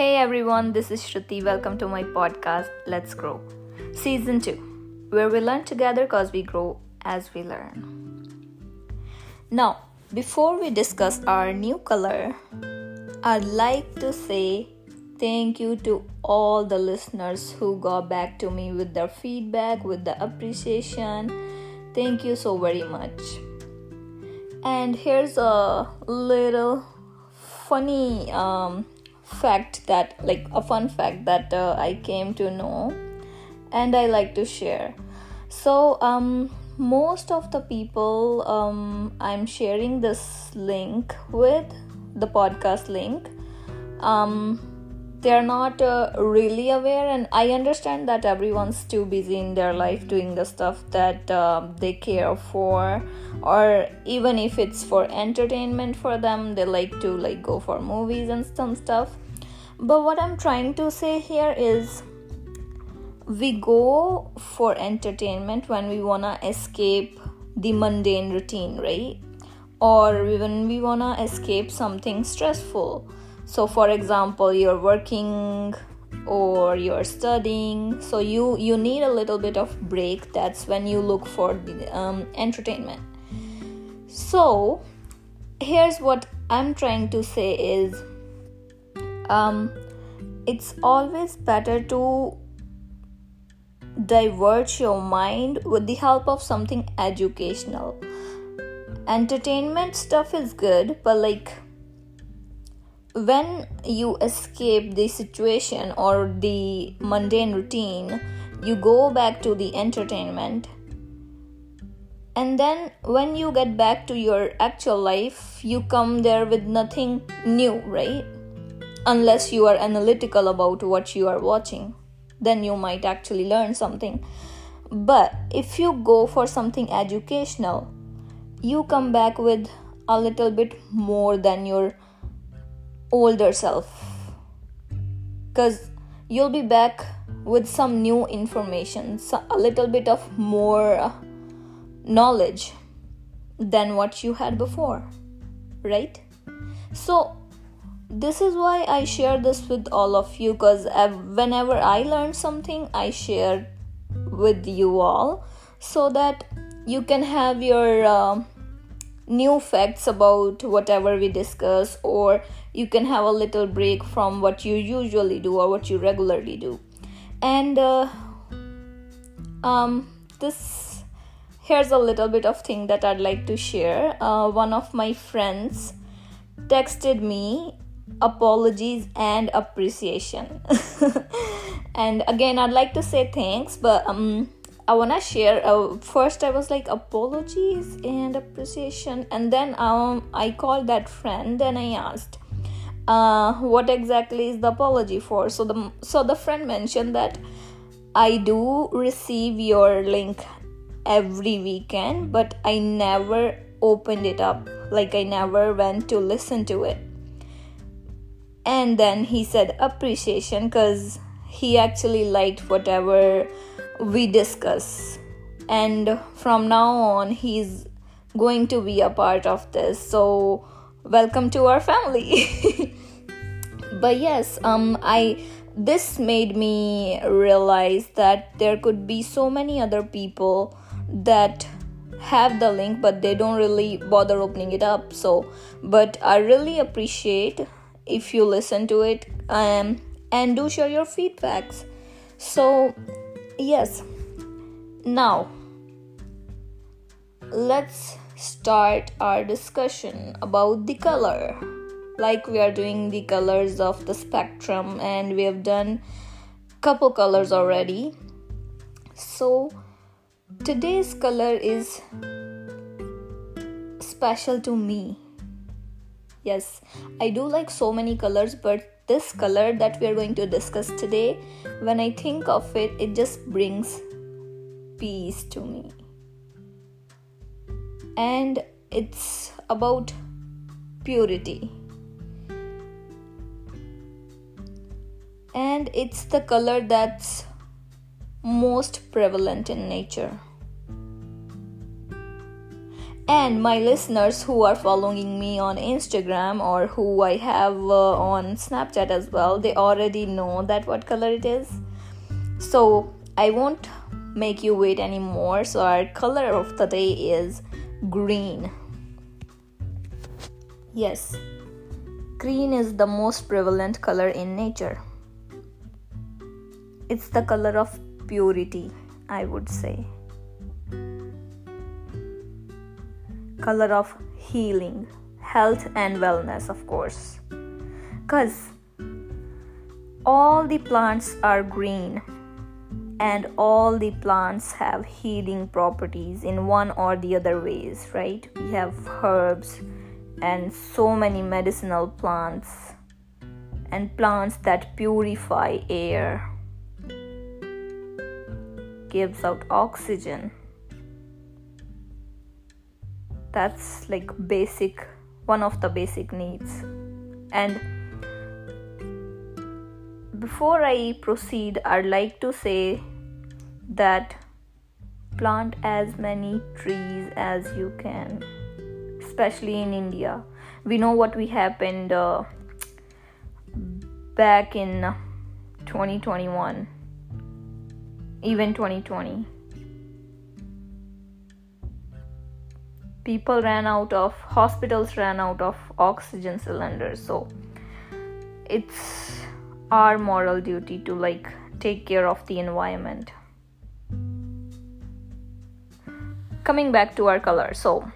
Hey everyone, this is Shruti. Welcome to my podcast, Let's Grow, Season 2, where we learn together because we grow as we learn. Now, before we discuss our new color, I'd like to say thank you to all the listeners who got back to me with their feedback, with the appreciation. Thank you so very much. And here's a little funny um, fact that like a fun fact that uh, i came to know and i like to share. So um most of the people um i'm sharing this link with the podcast link um they're not uh, really aware and i understand that everyone's too busy in their life doing the stuff that uh, they care for or even if it's for entertainment for them they like to like go for movies and some stuff. But what i'm trying to say here is we go for entertainment when we want to escape the mundane routine right? Or when we want to escape something stressful so for example you're working or you're studying so you you need a little bit of break that's when you look for the um, entertainment so here's what i'm trying to say is um, it's always better to divert your mind with the help of something educational. Entertainment stuff is good, but like when you escape the situation or the mundane routine, you go back to the entertainment. And then when you get back to your actual life, you come there with nothing new, right? unless you are analytical about what you are watching then you might actually learn something but if you go for something educational you come back with a little bit more than your older self. Because you'll be back with some new information a little bit of more knowledge than what you had before right? So this is why I share this with all of you because whenever I learn something, I share with you all so that you can have your uh, new facts about whatever we discuss, or you can have a little break from what you usually do or what you regularly do. And uh, um, this here's a little bit of thing that I'd like to share. Uh, one of my friends texted me apologies and appreciation and again i'd like to say thanks but um i want to share uh, first i was like apologies and appreciation and then um i called that friend and i asked uh what exactly is the apology for? So the so the friend mentioned that i do receive your link every weekend but i never opened it up. Like i never went to listen to it. And then he said appreciation because he actually liked whatever we discuss. And from now on he's going to be a part of this. So welcome to our family but yes um i this made me realize that there could be so many other people that have the link but they don't really bother opening it up. So but i really appreciate if you listen to it um, and do share your feedbacks. So yes. Now let's start our discussion about the color like we are doing the colors of the spectrum and we have done couple colors already so today's color is special to me Yes, I do like so many colors, but this color that we are going to discuss today, when I think of it, it just brings peace to me. And it's about purity. And it's the color that's most prevalent in nature and my listeners who are following me on Instagram or who I have uh, on Snapchat as well, they already know that what color it is. So I won't make you wait anymore. So our color of the day is green. Yes, green is the most prevalent color in nature. It's the color of purity, I would say. Color of healing, health, and wellness, of course. Because all the plants are green and all the plants have healing properties in one or the other ways, right? We have herbs and so many medicinal plants and plants that purify air gives out oxygen. That's like basic one of the basic needs. And before i proceed i'd like to say that plant as many trees as you can especially in India. We know what we happened uh, back in 2021, even 2020. People ran out of, hospitals ran out of oxygen cylinders. So it's our moral duty to like take care of the environment. Coming back to our color. So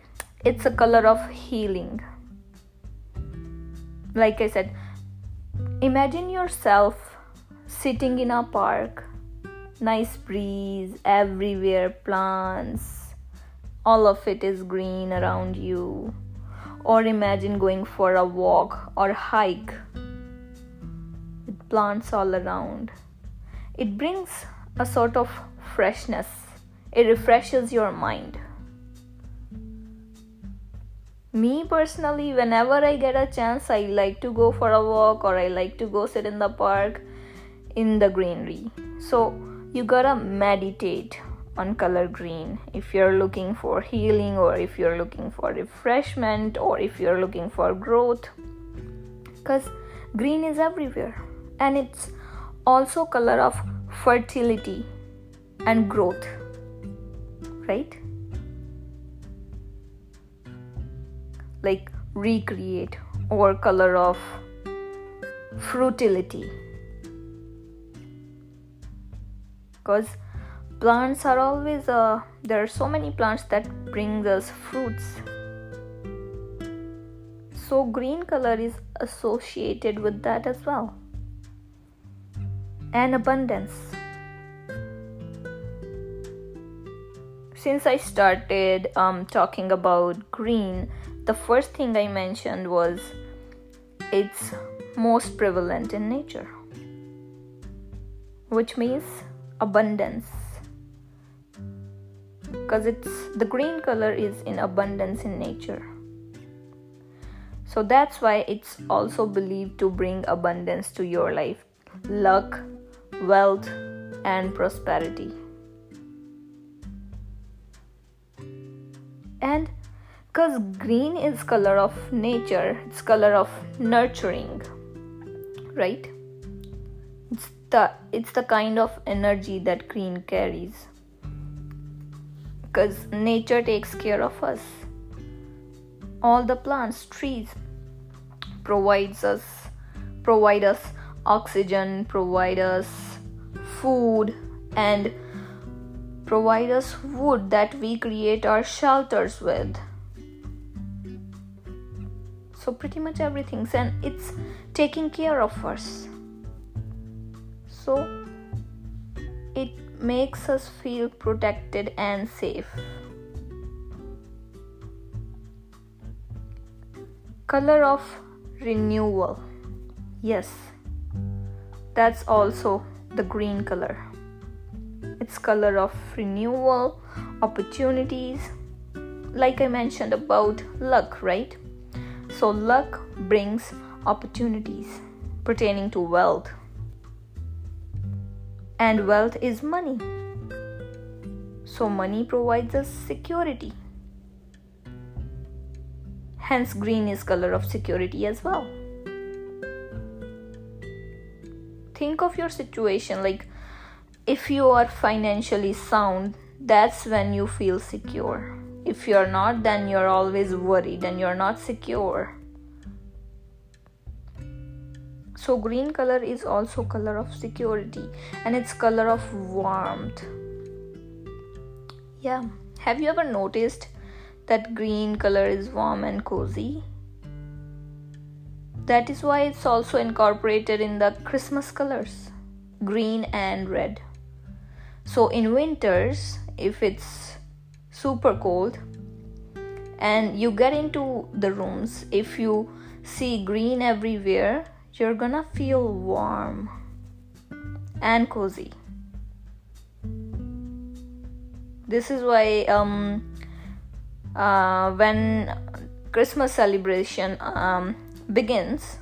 it's a color of healing. Like I said, imagine yourself sitting in a park, nice breeze everywhere, plants, all of it is green around you. Or imagine going for a walk or hike with plants all around. It brings a sort of freshness, it refreshes your mind me personally whenever i get a chance i like to go for a walk or i like to go sit in the park in the greenery so you gotta meditate on color green if you're looking for healing or if you're looking for refreshment or if you're looking for growth. Because green is everywhere and it's also color of fertility and growth right? Like recreate or color of fruitility because plants are always uh, there are so many plants that bring us fruits. So green color is associated with that as well. And abundance. Since i started um, talking about green the first thing I mentioned was it's most prevalent in nature, which means abundance. Because it's the green color is in abundance in nature. So that's why it's also believed to bring abundance to your life, luck, wealth, and prosperity. And because green is color of nature it's color of nurturing right the it's the kind of energy that green carries. Because nature takes care of us. All the plants trees provides us provide us oxygen provide us food and provide us wood that we create our shelters with. So pretty much everything. And it's taking care of us so it makes us feel protected and safe. Color of renewal. Yes. That's also the green color. It's color of renewal opportunities. Like i mentioned about luck right? So, luck brings opportunities pertaining to wealth, and wealth is money. So, money provides us security. Hence, green is color of security as well. Think of your situation like if you are financially sound, that's when you feel secure. If you're not, then you're always worried and you're not secure. So green color is also color of security and it's color of warmth. Yeah, have you ever noticed that green color is warm and cozy? That is why it's also incorporated in the Christmas colors green and red. So in winters, if it's super cold and you get into the rooms, if you see green everywhere, you're gonna feel warm and cozy. This is why um, uh, when Christmas celebration um, begins,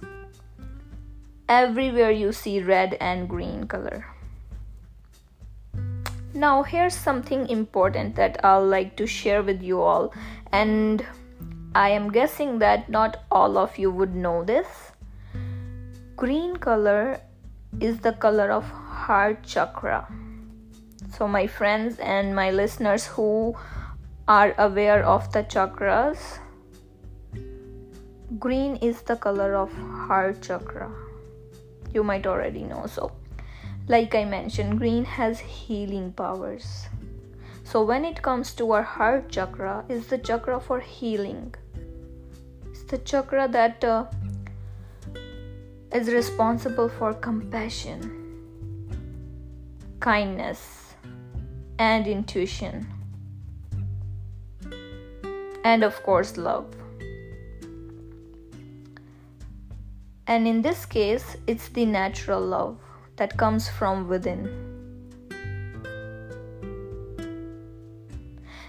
everywhere you see red and green color. Now, here's something important that I'll like to share with you all, and I am guessing that not all of you would know this. Green color is the color of heart chakra. So, my friends and my listeners who are aware of the chakras, green is the color of heart chakra. You might already know so like I mentioned, green has healing powers. So when it comes to our heart chakra, is the chakra for healing. It's the chakra that uh, is responsible for compassion, kindness, and intuition. And of course, love. And in this case, it's the natural love that comes from within.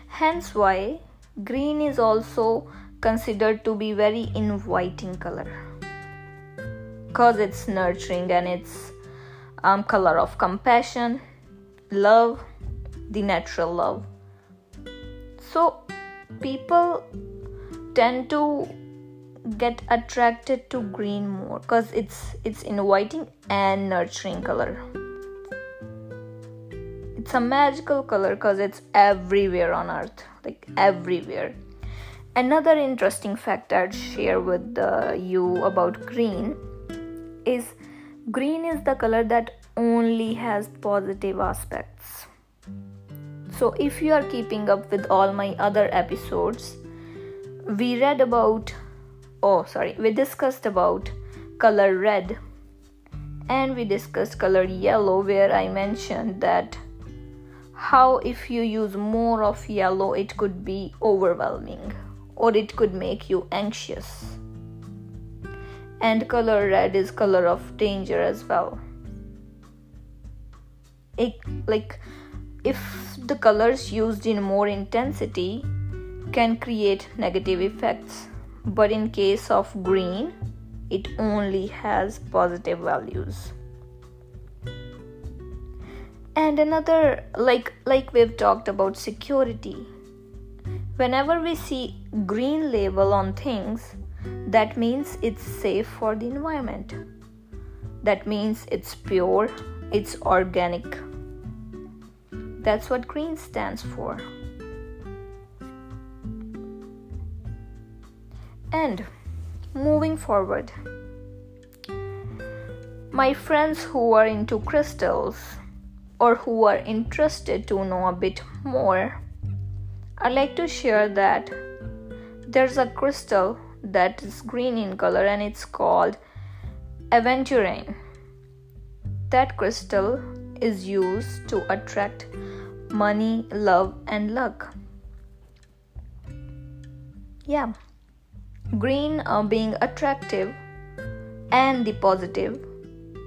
Hence, why green is also considered to be very inviting color because it's nurturing and it's um, color of compassion, love, the natural love. So people tend to get attracted to green more because it's it's inviting and nurturing color it's a magical color because it's everywhere on earth like everywhere another interesting fact i'd share with uh, you about green is green is the color that only has positive aspects. So if you are keeping up with all my other episodes we read about oh sorry we discussed about color red and we discussed color yellow where i mentioned that how if you use more of yellow it could be overwhelming or it could make you anxious and color red is color of danger as well. It, like if the colors used in more intensity can create negative effects but in case of green it only has positive values. And another like like we've talked about security. Whenever we see green label on things that means it's safe for the environment. That means it's pure it's organic. That's what green stands for. And moving forward, my friends who are into crystals or who are interested to know a bit more, I'd like to share that there's a crystal that is green in color and it's called aventurine. That crystal is used to attract money, love, and luck. Yeah green uh, being attractive and the positive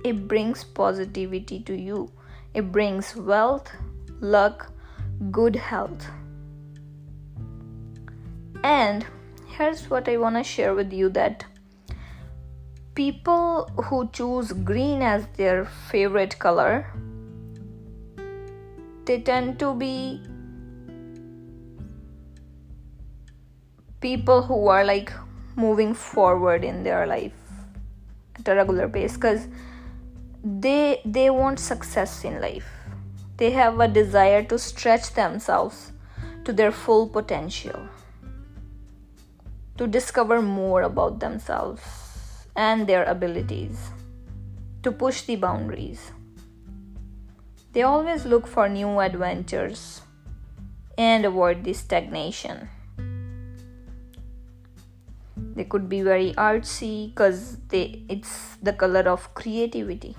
it brings positivity to you it brings wealth luck good health and here's what i want to share with you that people who choose green as their favorite color they tend to be people who are like moving forward in their life at a regular pace because they they want success in life. They have a desire to stretch themselves to their full potential to discover more about themselves and their abilities to push the boundaries. They always look for new adventures and avoid the stagnation. They could be very artsy because it's the color of creativity.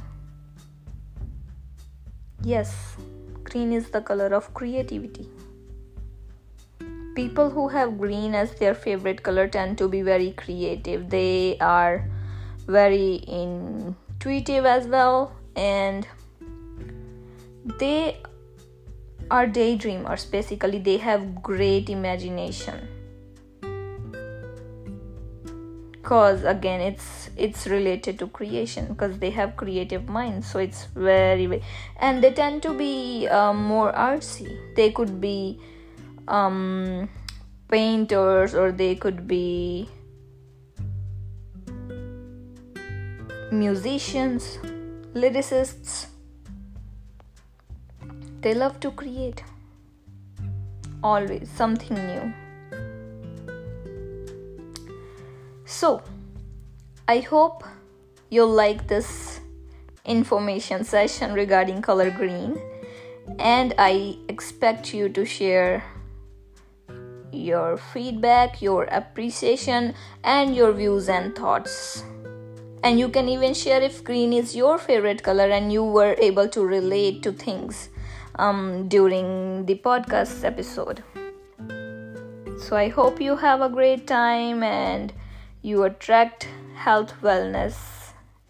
Yes green is the color of creativity people who have green as their favorite color tend to be very creative. They are very intuitive as well and they are daydreamers. Basically they have great imagination. Because again it's it's related to creation because they have creative minds so it's very, and they tend to be um, more artsy. They could be um, painters or they could be musicians lyricists. They love to create. Always something new. So, I hope you'll like this information session regarding color green, and I expect you to share your feedback, your appreciation, and your views and thoughts. And you can even share if green is your favorite color and you were able to relate to things um, during the podcast episode. So I hope you have a great time and you attract health, wellness,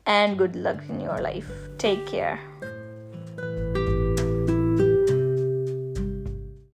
and good luck in your life. Take care.